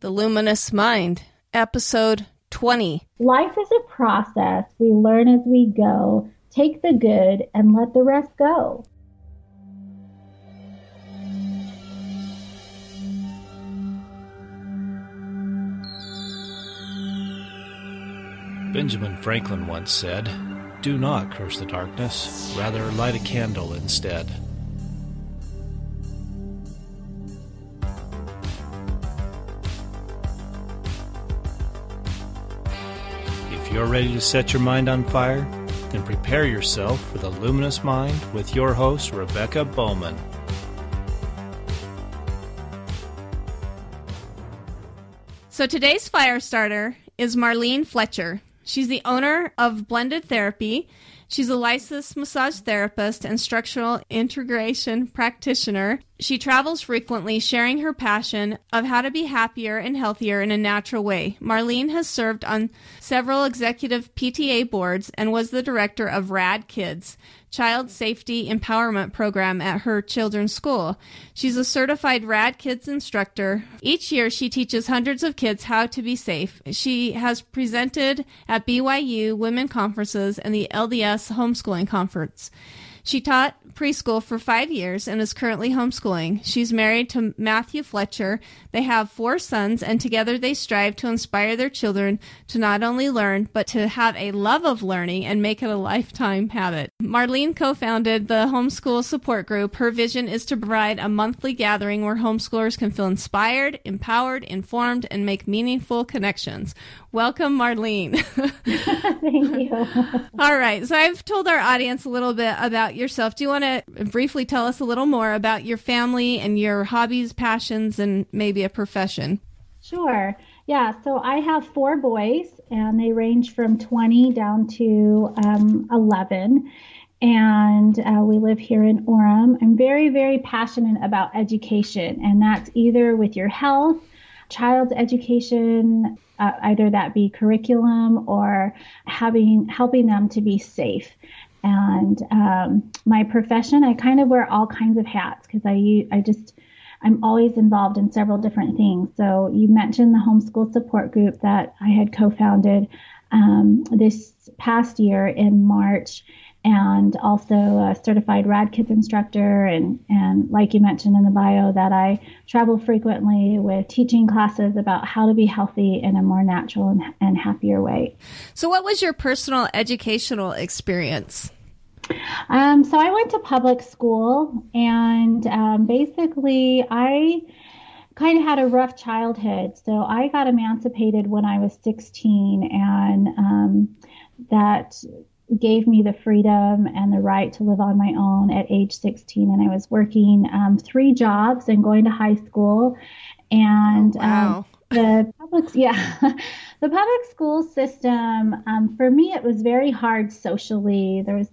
The Luminous Mind, Episode 20. Life is a process. We learn as we go. Take the good and let the rest go. Benjamin Franklin once said, Do not curse the darkness, rather light a candle instead. If you're ready to set your mind on fire, then prepare yourself for the luminous mind with your host, Rebecca Bowman. So today's fire starter is Marlene Fletcher. She's the owner of Blended Therapy. She's a licensed massage therapist and structural integration practitioner. She travels frequently, sharing her passion of how to be happier and healthier in a natural way. Marlene has served on several executive PTA boards and was the director of RAD Kids, Child Safety Empowerment Program at her children's school. She's a certified RAD Kids instructor. Each year, she teaches hundreds of kids how to be safe. She has presented at BYU Women Conferences and the LDS Homeschooling Conference. She taught preschool for five years and is currently homeschooling. She's married to Matthew Fletcher. They have four sons, and together they strive to inspire their children to not only learn, but to have a love of learning and make it a lifetime habit. Marlene co founded the Homeschool Support Group. Her vision is to provide a monthly gathering where homeschoolers can feel inspired, empowered, informed, and make meaningful connections. Welcome, Marlene. Thank you. All right. So I've told our audience a little bit about yourself. Do you want to briefly tell us a little more about your family and your hobbies, passions, and maybe a profession? Sure. Yeah, so I have four boys, and they range from 20 down to um, 11. And uh, we live here in Orem. I'm very, very passionate about education, and that's either with your health, child's education, uh, either that be curriculum or having helping them to be safe. And um, my profession, I kind of wear all kinds of hats because I I just I'm always involved in several different things. So you mentioned the homeschool support group that I had co-founded um, this past year in March, and also a certified rad kids instructor. And and like you mentioned in the bio that i travel frequently with teaching classes about how to be healthy in a more natural and, and happier way. So what was your personal educational experience? Um, so i went to public school and um, basically i kind of had a rough childhood. So i got emancipated when i was 16 and um, that gave me the freedom and the right to live on my own at age 16. And I was working um, three jobs and going to high school. And oh, wow. um, the public, yeah, the public school system, um, for me, it was very hard socially. There was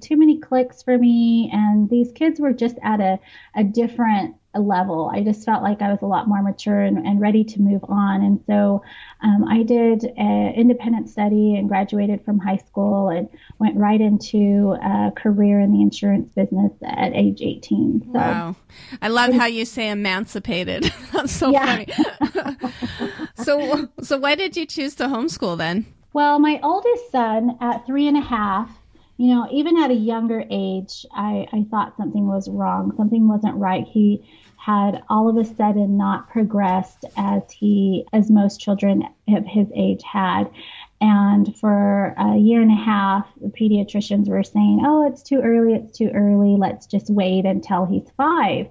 too many cliques for me, and these kids were just at a, a different level. I just felt like I was a lot more mature and, and ready to move on. And so um, I did an independent study and graduated from high school and went right into a career in the insurance business at age 18. So, wow. I love how you say emancipated. That's so funny. so, so why did you choose to homeschool then? Well, my oldest son at three and a half you know, even at a younger age, I, I thought something was wrong. Something wasn't right. He had all of a sudden not progressed as he, as most children of his age had. And for a year and a half, the pediatricians were saying, oh, it's too early, it's too early, let's just wait until he's five.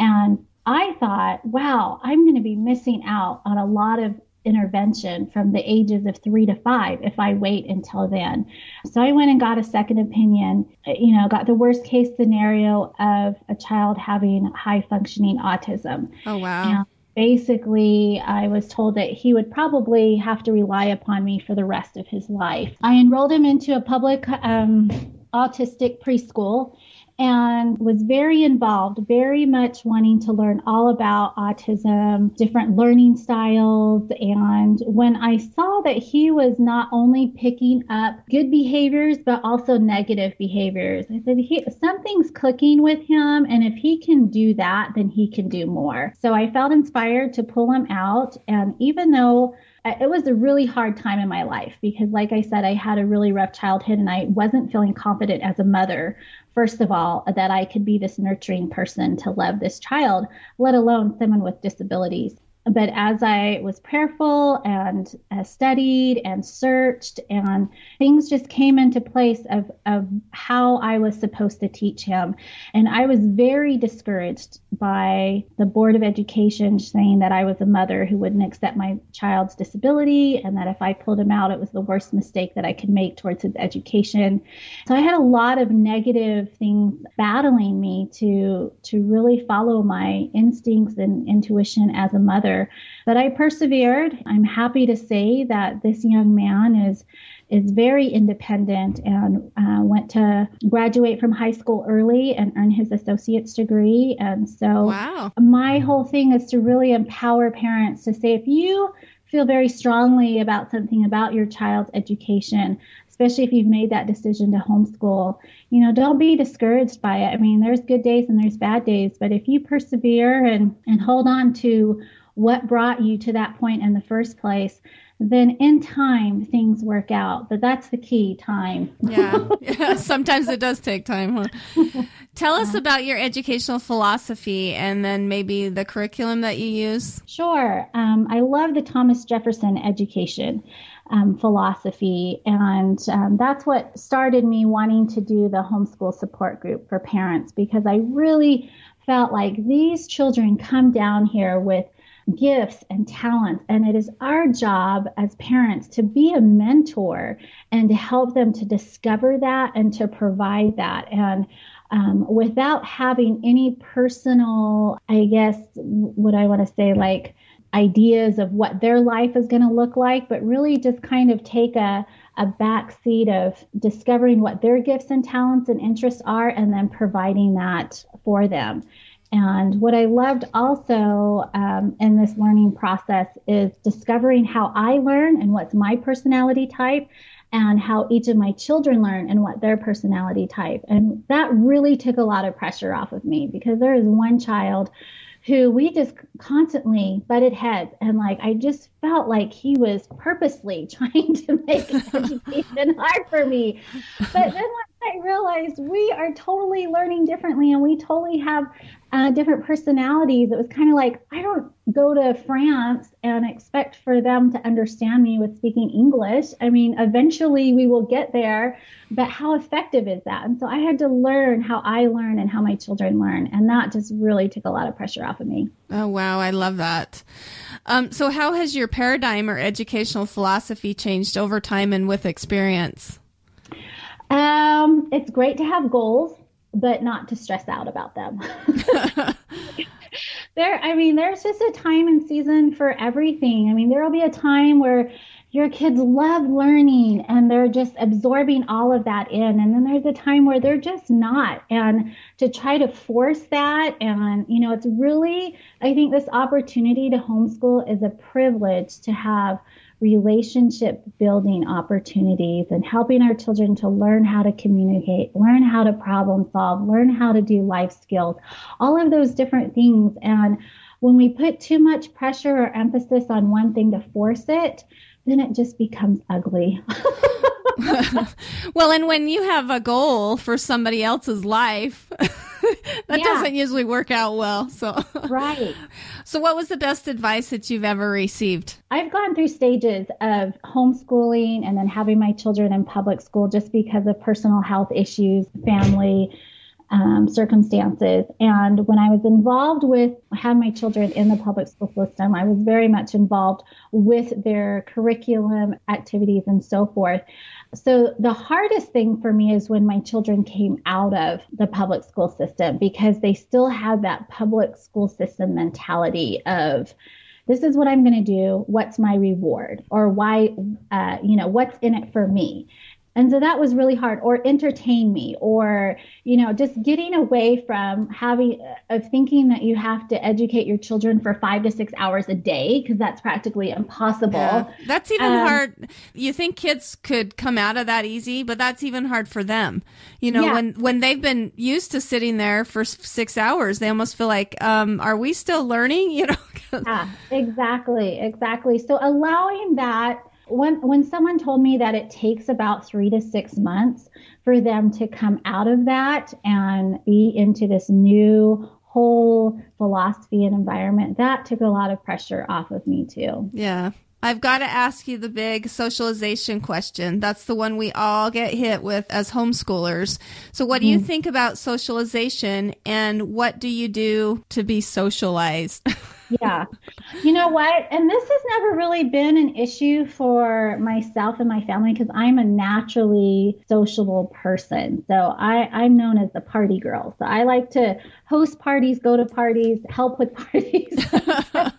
And I thought, wow, I'm going to be missing out on a lot of intervention from the ages of three to five if I wait until then. So I went and got a second opinion, you know, got the worst case scenario of a child having high functioning autism. Oh, wow. And basically, I was told that he would probably have to rely upon me for the rest of his life. I enrolled him into a public um, autistic preschool and was very involved, very much wanting to learn all about autism, different learning styles. And when I saw that he was not only picking up good behaviors, but also negative behaviors, I said, he, something's clicking with him. And if he can do that, then he can do more. So I felt inspired to pull him out. And even though it was a really hard time in my life because, like I said, I had a really rough childhood and I wasn't feeling confident as a mother, first of all, that I could be this nurturing person to love this child, let alone someone with disabilities but as I was prayerful and uh, studied and searched, and things just came into place of, of how I was supposed to teach him. And I was very discouraged by the Board of Education saying that I was a mother who wouldn't accept my child's disability and that if I pulled him out, it was the worst mistake that I could make towards his education. So I had a lot of negative things battling me to, to really follow my instincts and intuition as a mother but I persevered. I'm happy to say that this young man is is very independent and uh, went to graduate from high school early and earn his associate's degree. And so, wow. my whole thing is to really empower parents to say if you feel very strongly about something about your child's education, especially if you've made that decision to homeschool, you know, don't be discouraged by it. I mean, there's good days and there's bad days, but if you persevere and, and hold on to what brought you to that point in the first place, then in time things work out. But that's the key time. yeah. yeah. Sometimes it does take time. Huh? Tell us about your educational philosophy and then maybe the curriculum that you use. Sure. Um, I love the Thomas Jefferson education. Um, philosophy. And um, that's what started me wanting to do the homeschool support group for parents because I really felt like these children come down here with gifts and talents. And it is our job as parents to be a mentor and to help them to discover that and to provide that. And um, without having any personal, I guess, what I want to say, like ideas of what their life is going to look like, but really just kind of take a, a back seat of discovering what their gifts and talents and interests are and then providing that for them. And what I loved also um, in this learning process is discovering how I learn and what's my personality type, and how each of my children learn and what their personality type. And that really took a lot of pressure off of me because there is one child who we just constantly butted heads and like I just felt like he was purposely trying to make education hard for me. But then once I realized we are totally learning differently and we totally have uh, different personalities. It was kind of like I don't go to France and expect for them to understand me with speaking English. I mean, eventually we will get there, but how effective is that? And so I had to learn how I learn and how my children learn, and that just really took a lot of pressure off of me. Oh wow, I love that. Um, so, how has your paradigm or educational philosophy changed over time and with experience? Um, it's great to have goals but not to stress out about them. there, I mean, there's just a time and season for everything. I mean, there will be a time where your kids love learning and they're just absorbing all of that in. And then there's a time where they're just not. And to try to force that, and, you know, it's really, I think this opportunity to homeschool is a privilege to have relationship building opportunities and helping our children to learn how to communicate, learn how to problem solve, learn how to do life skills, all of those different things. And when we put too much pressure or emphasis on one thing to force it, then it just becomes ugly. well, and when you have a goal for somebody else's life, that yeah. doesn't usually work out well. So Right. So what was the best advice that you've ever received? I've gone through stages of homeschooling and then having my children in public school just because of personal health issues, family um, circumstances. And when I was involved with, had my children in the public school system, I was very much involved with their curriculum, activities, and so forth. So the hardest thing for me is when my children came out of the public school system because they still had that public school system mentality of, this is what I'm going to do. What's my reward? Or why, uh, you know, what's in it for me? And so that was really hard, or entertain me, or, you know, just getting away from having, uh, of thinking that you have to educate your children for five to six hours a day, because that's practically impossible. Yeah. That's even um, hard. You think kids could come out of that easy, but that's even hard for them. You know, yeah. when, when they've been used to sitting there for six hours, they almost feel like, um, are we still learning? You know? yeah, exactly. Exactly. So allowing that when when someone told me that it takes about three to six months for them to come out of that and be into this new whole philosophy and environment, that took a lot of pressure off of me too. Yeah. I've got to ask you the big socialization question. That's the one we all get hit with as homeschoolers. So, what do you mm. think about socialization and what do you do to be socialized? yeah. You know what? And this has never really been an issue for myself and my family because I'm a naturally sociable person. So I, I'm known as the party girl. So I like to host parties, go to parties, help with parties.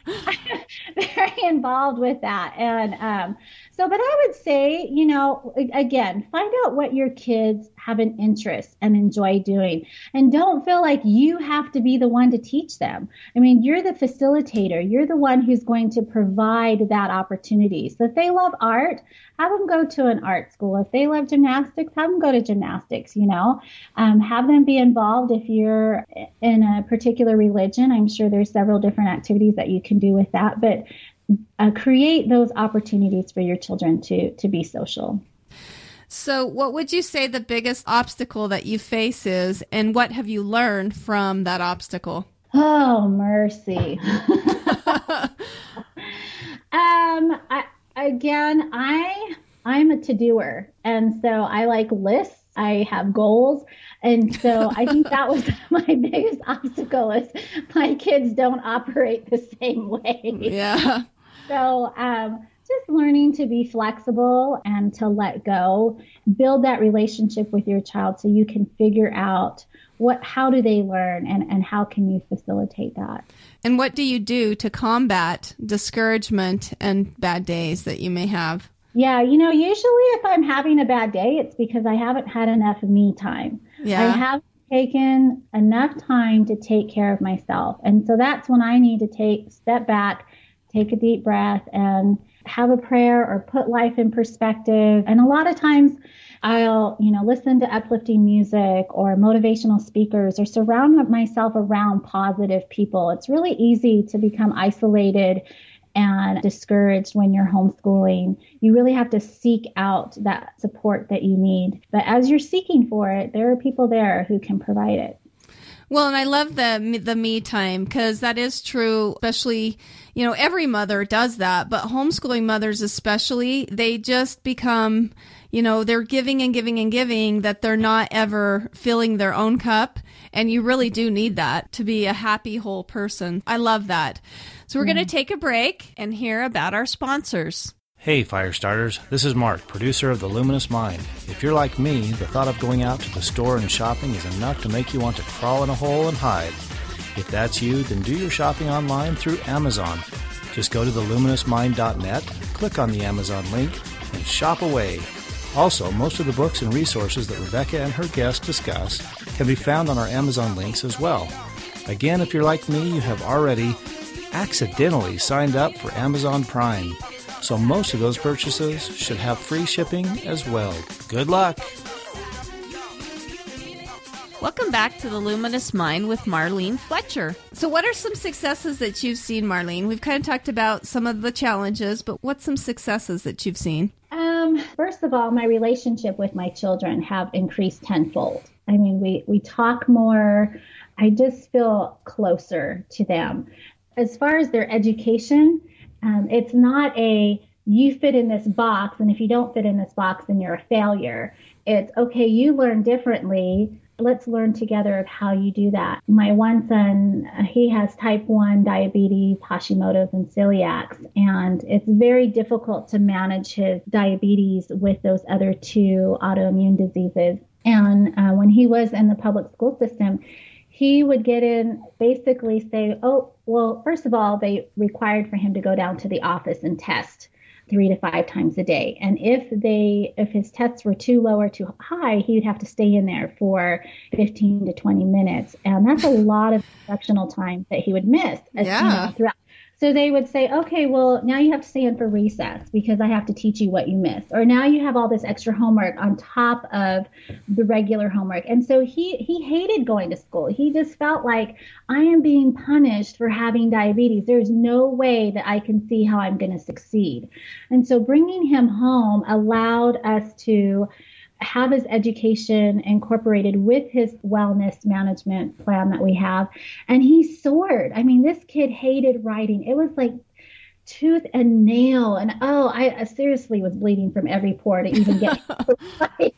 very involved with that. And um, so, but I would say, you know, again, find out what your kids have an interest and enjoy doing. And don't feel like you have to be the one to teach them. I mean, you're the facilitator, you're the one who's going to provide that opportunity. So if they love art, have them go to an art school. If they love gymnastics, have them go to gymnastics, you know, um, have them be involved if you're in a particular religion. I'm sure there's several different activities that you can do with that, but uh, create those opportunities for your children to to be social. So, what would you say the biggest obstacle that you face is, and what have you learned from that obstacle? Oh, mercy. um, I, again, I I'm a to-doer, and so I like lists. I have goals. And so I think that was my biggest obstacle is my kids don't operate the same way. Yeah. So um, just learning to be flexible and to let go, build that relationship with your child so you can figure out what how do they learn and, and how can you facilitate that. And what do you do to combat discouragement and bad days that you may have? Yeah, you know, usually if I'm having a bad day, it's because I haven't had enough me time. Yeah. I have taken enough time to take care of myself. And so that's when I need to take step back take a deep breath and have a prayer or put life in perspective. And a lot of times I'll, you know, listen to uplifting music or motivational speakers or surround myself around positive people. It's really easy to become isolated and discouraged when you're homeschooling. You really have to seek out that support that you need. But as you're seeking for it, there are people there who can provide it. Well, and I love the the me time because that is true, especially you know every mother does that, but homeschooling mothers especially, they just become you know they're giving and giving and giving that they're not ever filling their own cup, and you really do need that to be a happy whole person. I love that. So we're yeah. going to mm. take a break and hear about our sponsors. Hey, fire starters, this is Mark, producer of The Luminous Mind. If you're like me, the thought of going out to the store and shopping is enough to make you want to crawl in a hole and hide. If that's you, then do your shopping online through Amazon. Just go to theluminousmind.net, click on the Amazon link, and shop away. Also, most of the books and resources that Rebecca and her guests discuss can be found on our Amazon links as well. Again, if you're like me, you have already accidentally signed up for Amazon Prime so most of those purchases should have free shipping as well. Good luck! Welcome back to the Luminous Mind with Marlene Fletcher. So, what are some successes that you've seen, Marlene? We've kind of talked about some of the challenges, but what's some successes that you've seen? Um, first of all, my relationship with my children have increased tenfold. I mean, we we talk more. I just feel closer to them. As far as their education, um, it's not a you fit in this box, and if you don't fit in this box, then you're a failure. It's okay, you learn differently. Let's learn together of how you do that. My one son, he has type 1 diabetes, Hashimoto's, and celiacs, and it's very difficult to manage his diabetes with those other two autoimmune diseases. And uh, when he was in the public school system, he would get in, basically say, Oh, well, first of all, they required for him to go down to the office and test three to five times a day. And if they if his tests were too low or too high, he'd have to stay in there for 15 to 20 minutes. And that's a lot of instructional time that he would miss as, yeah. you know, throughout so they would say, okay, well, now you have to stay in for recess because I have to teach you what you missed. Or now you have all this extra homework on top of the regular homework. And so he, he hated going to school. He just felt like I am being punished for having diabetes. There's no way that I can see how I'm going to succeed. And so bringing him home allowed us to have his education incorporated with his wellness management plan that we have. And he soared. I mean, this kid hated writing. It was like tooth and nail. And oh, I, seriously was bleeding from every pore to even get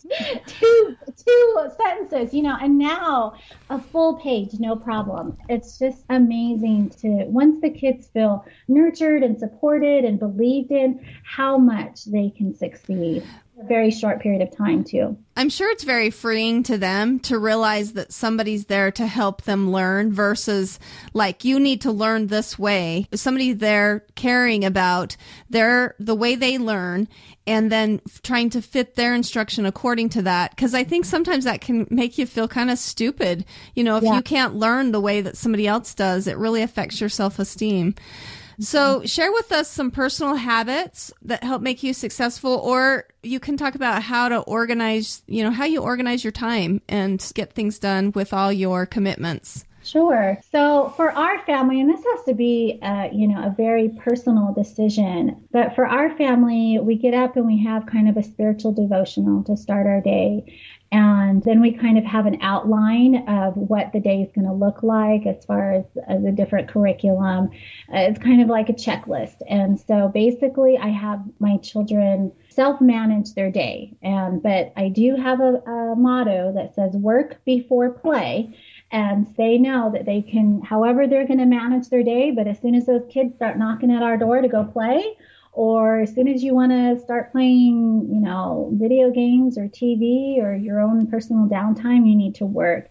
two, two sentences, you know, and now a full page, no problem. It's just amazing to, once the kids feel nurtured and supported and believed in, how much they can succeed a very short period of time too. I'm sure it's very freeing to them to realize that somebody's there to help them learn versus like you need to learn this way. Somebody there caring about their the way they learn and then trying to fit their instruction according to that because I think sometimes that can make you feel kind of stupid. You know, if yeah. you can't learn the way that somebody else does, it really affects your self-esteem. So, share with us some personal habits that help make you successful, or you can talk about how to organize, you know, how you organize your time and get things done with all your commitments. Sure. So for our family, and this has to be, uh, you know, a very personal decision, but for our family, we get up and we have kind of a spiritual devotional to start our day. And then we kind of have an outline of what the day is going to look like as far as, as the different curriculum. Uh, it's kind of like a checklist. And so basically, I have my children self manage their day. And but I do have a, a motto that says work before play. And they know that they can, however, they're going to manage their day. But as soon as those kids start knocking at our door to go play, or as soon as you want to start playing, you know, video games or TV or your own personal downtime, you need to work.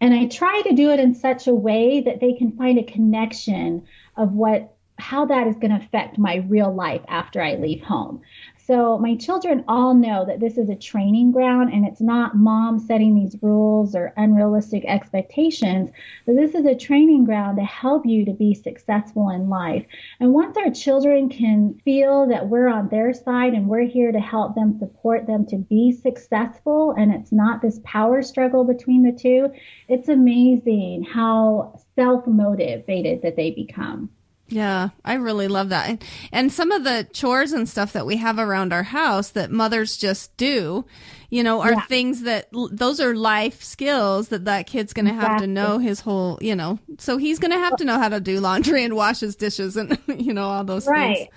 And I try to do it in such a way that they can find a connection of what how that is going to affect my real life after I leave home. So my children all know that this is a training ground and it's not mom setting these rules or unrealistic expectations, but this is a training ground to help you to be successful in life. And once our children can feel that we're on their side and we're here to help them support them to be successful and it's not this power struggle between the two, it's amazing how self-motivated that they become. Yeah, I really love that. And some of the chores and stuff that we have around our house that mothers just do, you know, are yeah. things that those are life skills that that kid's going to exactly. have to know his whole, you know. So he's going to have to know how to do laundry and wash his dishes and you know all those right. things.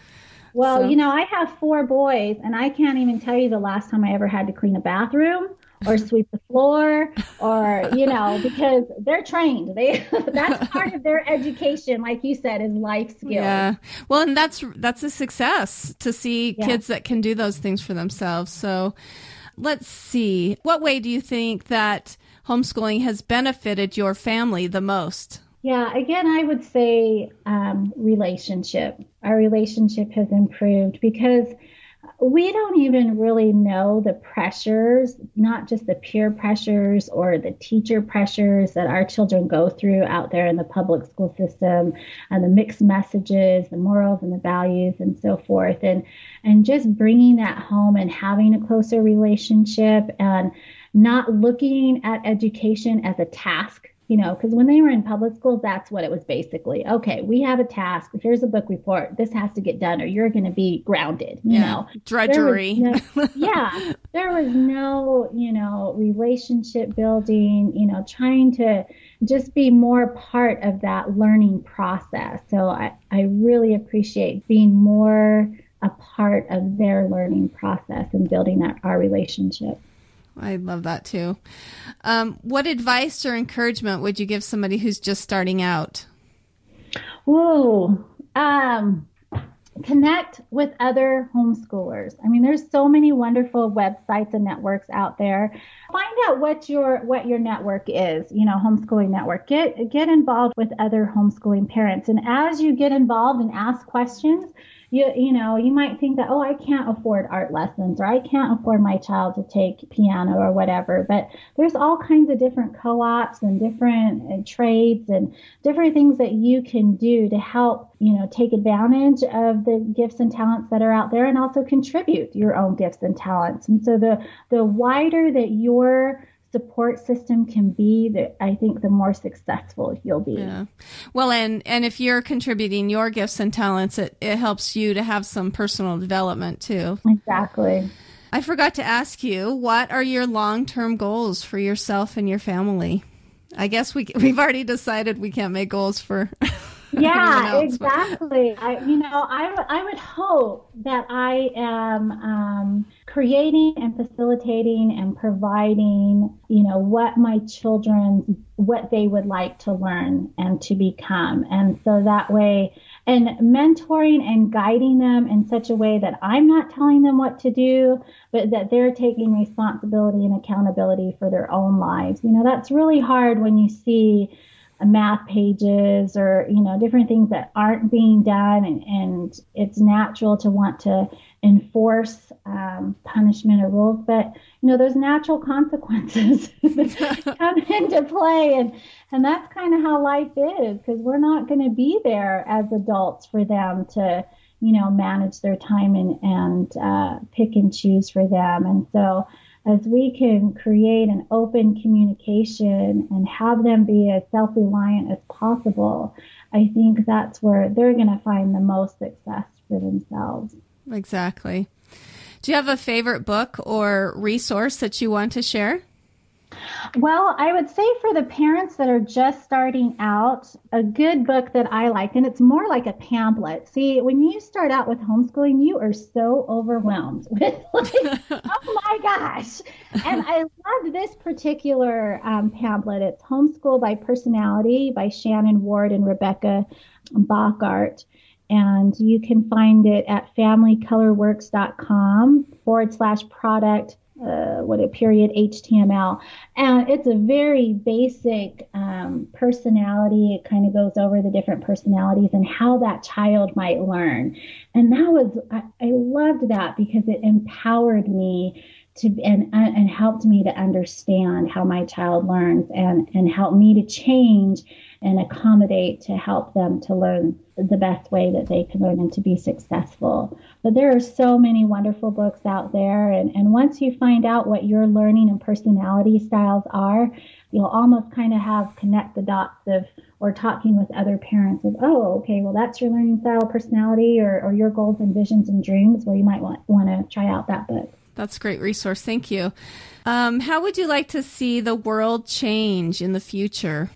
Well, so. you know, I have four boys and I can't even tell you the last time I ever had to clean a bathroom or sweep the floor or you know because they're trained. They that's part of their education like you said is life skills. Yeah. Well and that's that's a success to see yeah. kids that can do those things for themselves. So let's see. What way do you think that homeschooling has benefited your family the most? Yeah, again, I would say um, relationship. Our relationship has improved because we don't even really know the pressures, not just the peer pressures or the teacher pressures that our children go through out there in the public school system and the mixed messages, the morals and the values and so forth. And, and just bringing that home and having a closer relationship and not looking at education as a task you know, because when they were in public school, that's what it was basically. Okay, we have a task. Here's a book report. This has to get done, or you're going to be grounded. You yeah. know, drudgery. There no, yeah, there was no, you know, relationship building. You know, trying to just be more part of that learning process. So I, I really appreciate being more a part of their learning process and building that our relationship. I love that too. Um, what advice or encouragement would you give somebody who's just starting out? Whoa. Um, connect with other homeschoolers. I mean, there's so many wonderful websites and networks out there. Find out what your what your network is, you know, homeschooling network. Get get involved with other homeschooling parents. And as you get involved and ask questions, you you know you might think that oh I can't afford art lessons or I can't afford my child to take piano or whatever. But there's all kinds of different co-ops and different uh, trades and different things that you can do to help you know take advantage of the gifts and talents that are out there and also contribute your own gifts and talents. And so the the wider that your support system can be, the, I think the more successful you'll be. Yeah. Well, and and if you're contributing your gifts and talents, it, it helps you to have some personal development too. Exactly. I forgot to ask you, what are your long term goals for yourself and your family? I guess we we've already decided we can't make goals for yeah else, exactly I, you know I, I would hope that i am um, creating and facilitating and providing you know what my children what they would like to learn and to become. And so that way and mentoring and guiding them in such a way that i'm not telling them what to do but that they're taking responsibility and accountability for their own lives. You know that's really hard when you see math pages or you know different things that aren't being done and, and it's natural to want to enforce um, punishment or rules. But you know those natural consequences come into play and and that's kind of how life is because we're not going to be there as adults for them to you know manage their time and and uh, pick and choose for them. And so as we can create an open communication and have them be as self reliant as possible, I think that's where they're going to find the most success for themselves. Exactly. Do you have a favorite book or resource that you want to share? Well, I would say for the parents that are just starting out, a good book that I like, and it's more like a pamphlet. See, when you start out with homeschooling, you are so overwhelmed with, like, oh my gosh. And I love this particular um, pamphlet. It's Homeschool by Personality by Shannon Ward and Rebecca Bachart and you can find it at familycolorworks.com forward slash product uh, what a period HTML. And it's a very basic um, personality. It kind of goes over the different personalities and how that child might learn. And that was, I, I loved that because it empowered me to and uh, and helped me to understand how my child learns and and helped me to change and accommodate to help them to learn the best way that they can learn and to be successful. But there are so many wonderful books out there. And, and once you find out what your learning and personality styles are, you'll almost kind of have connect the dots of or talking with other parents of, oh, okay, well, that's your learning style, personality, or, or your goals and visions and dreams, where you might want, want to try out that book. That's a great resource. Thank you. Um, how would you like to see the world change in the future?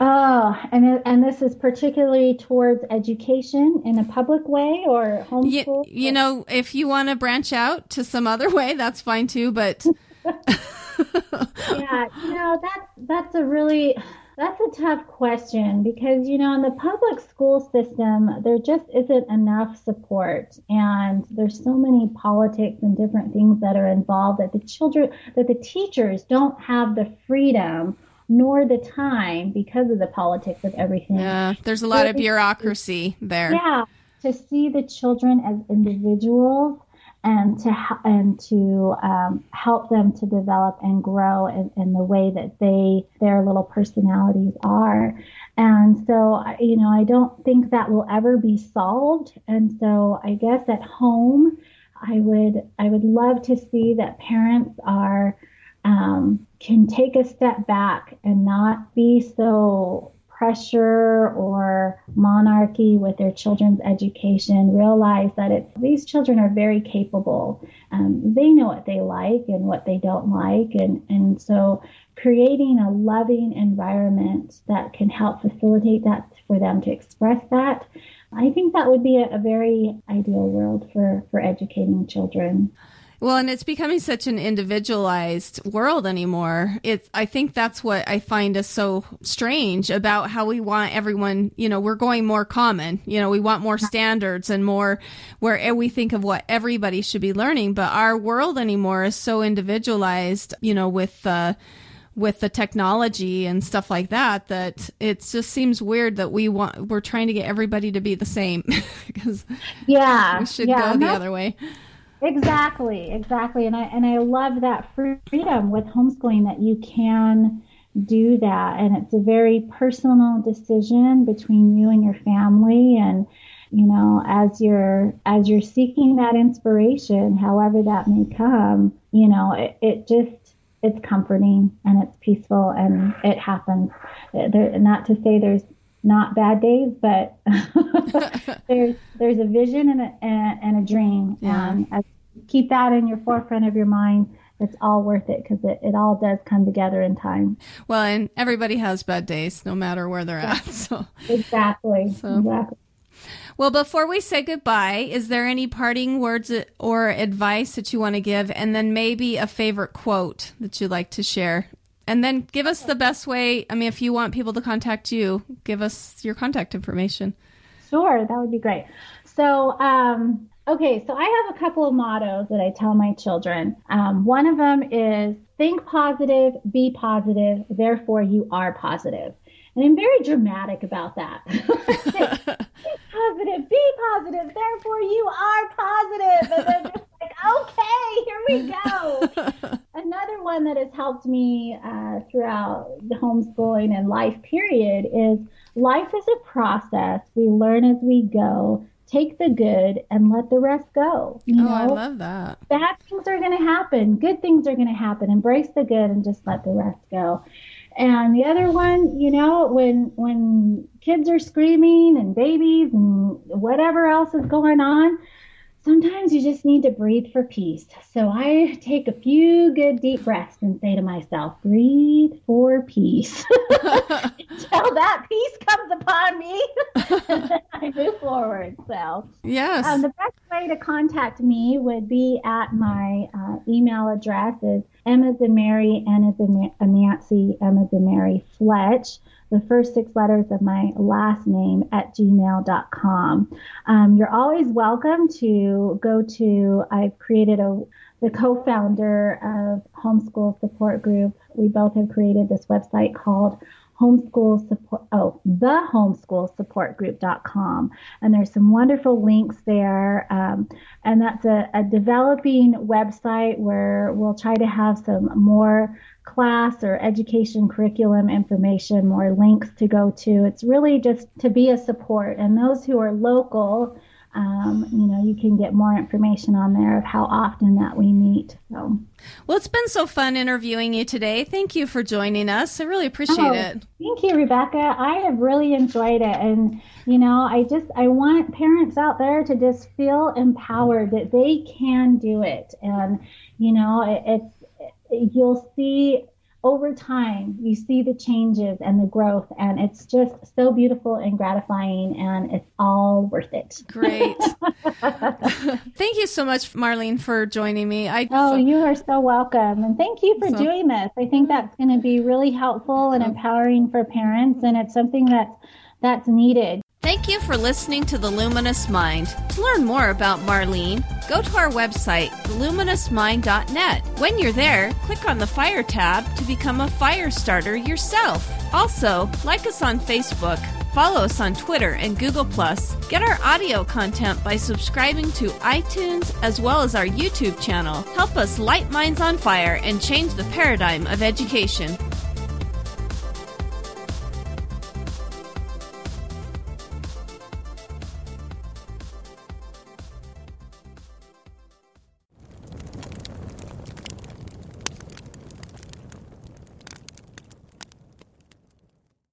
Oh, and and this is particularly towards education in a public way or homeschool. You, you know, if you want to branch out to some other way, that's fine too. But yeah, you know that's that's a really that's a tough question because you know in the public school system there just isn't enough support and there's so many politics and different things that are involved that the children that the teachers don't have the freedom nor the time because of the politics of everything. Yeah, there's a lot so of bureaucracy there. Yeah, to see the children as individuals and to and to um, help them to develop and grow in, in, the way that they their little personalities are. And so, you know, I don't think that will ever be solved. And so, I guess at home, I would I would love to see that parents are um, can take a step back and not be so pressure or monarchy with their children's education realize that it's these children are very capable. Um, they know what they like and what they don't like. And and so creating a loving environment that can help facilitate that for them to express that i think that would be a, a very ideal world for for educating children well, and it's becoming such an individualized world anymore. It's I think that's what I find is so strange about how we want everyone, you know, we're going more common. You know, we want more standards and more where we think of what everybody should be learning, but our world anymore is so individualized, you know, with uh with the technology and stuff like that that it just seems weird that we want we're trying to get everybody to be the same because yeah we should yeah, go the other way exactly exactly. And i and i love that freedom with homeschooling that you can do that. And it's a very personal decision between you and your family. And you know as you're as you're seeking that inspiration however that may come you know it, it just it's comforting and it's peaceful and it happens. There, not to say there's not bad days but there's there's a vision and a, and a dream yeah. Um, and keep that in your forefront of your mind it's all worth it because it, it all does come together in time. Well, and everybody has bad days, no matter where they're yeah. at. So exactly, so. exactly. Well, before we say goodbye, is there any parting words or advice that you want to give? And then maybe a favorite quote that you'd like to share? And then give us the best way. I mean, if you want people to contact you, give us your contact information. Sure, that would be great. So, um, okay, so I have a couple of mottos that I tell my children. Um, one of them is think positive, be positive, therefore you are positive. And I'm very dramatic about that. positive, be positive, therefore you are positive. And then just like, okay, here we go. Another one that has helped me uh, throughout the homeschooling and life period is life is a process. We learn as we go. Take the good and let the rest go. You oh, know? I love that. Bad things are going to happen. Good things are going to happen. Embrace the good and just let the rest go. And the other one, you know, when when kids are screaming and babies and whatever else is going on, sometimes you just need to breathe for peace. So I take a few good deep breaths and say to myself, breathe for peace. Until that peace comes upon me, and I move forward. So, yes. Um, the best way to contact me would be at my uh, email address is M as in Mary, N as in Nancy, M as in Mary, Fletch the first six letters of my last name at gmail.com. Um, you're always welcome to go to, I've created a, the co-founder of Homeschool Support Group. We both have created this website called homeschool support oh the homeschool support group.com and there's some wonderful links there um, and that's a, a developing website where we'll try to have some more class or education curriculum information, more links to go to. It's really just to be a support. And those who are local, um, you know, you can get more information on there of how often that we meet. So, well, it's been so fun interviewing you today. Thank you for joining us. I really appreciate oh, it. Thank you, Rebecca. I have really enjoyed it, and you know, I just I want parents out there to just feel empowered that they can do it, and you know, it, it's you'll see over time you see the changes and the growth and it's just so beautiful and gratifying and it's all worth it. Great. Thank you so much marlene for joining me. I, oh so, you are so welcome and thank you for so, doing this. I think that's going to be really helpful and uh-huh. empowering for parents and it's something that's that's needed Thank you for listening to The Luminous Mind. To learn more about Marlene, go to our website, theluminousmind.net. When you're there, click on the Fire tab to become a fire starter yourself. Also, like us on Facebook, follow us on Twitter and Google+. Get our audio content by subscribing to iTunes as well as our YouTube channel. Help us light minds on fire and change the paradigm of education.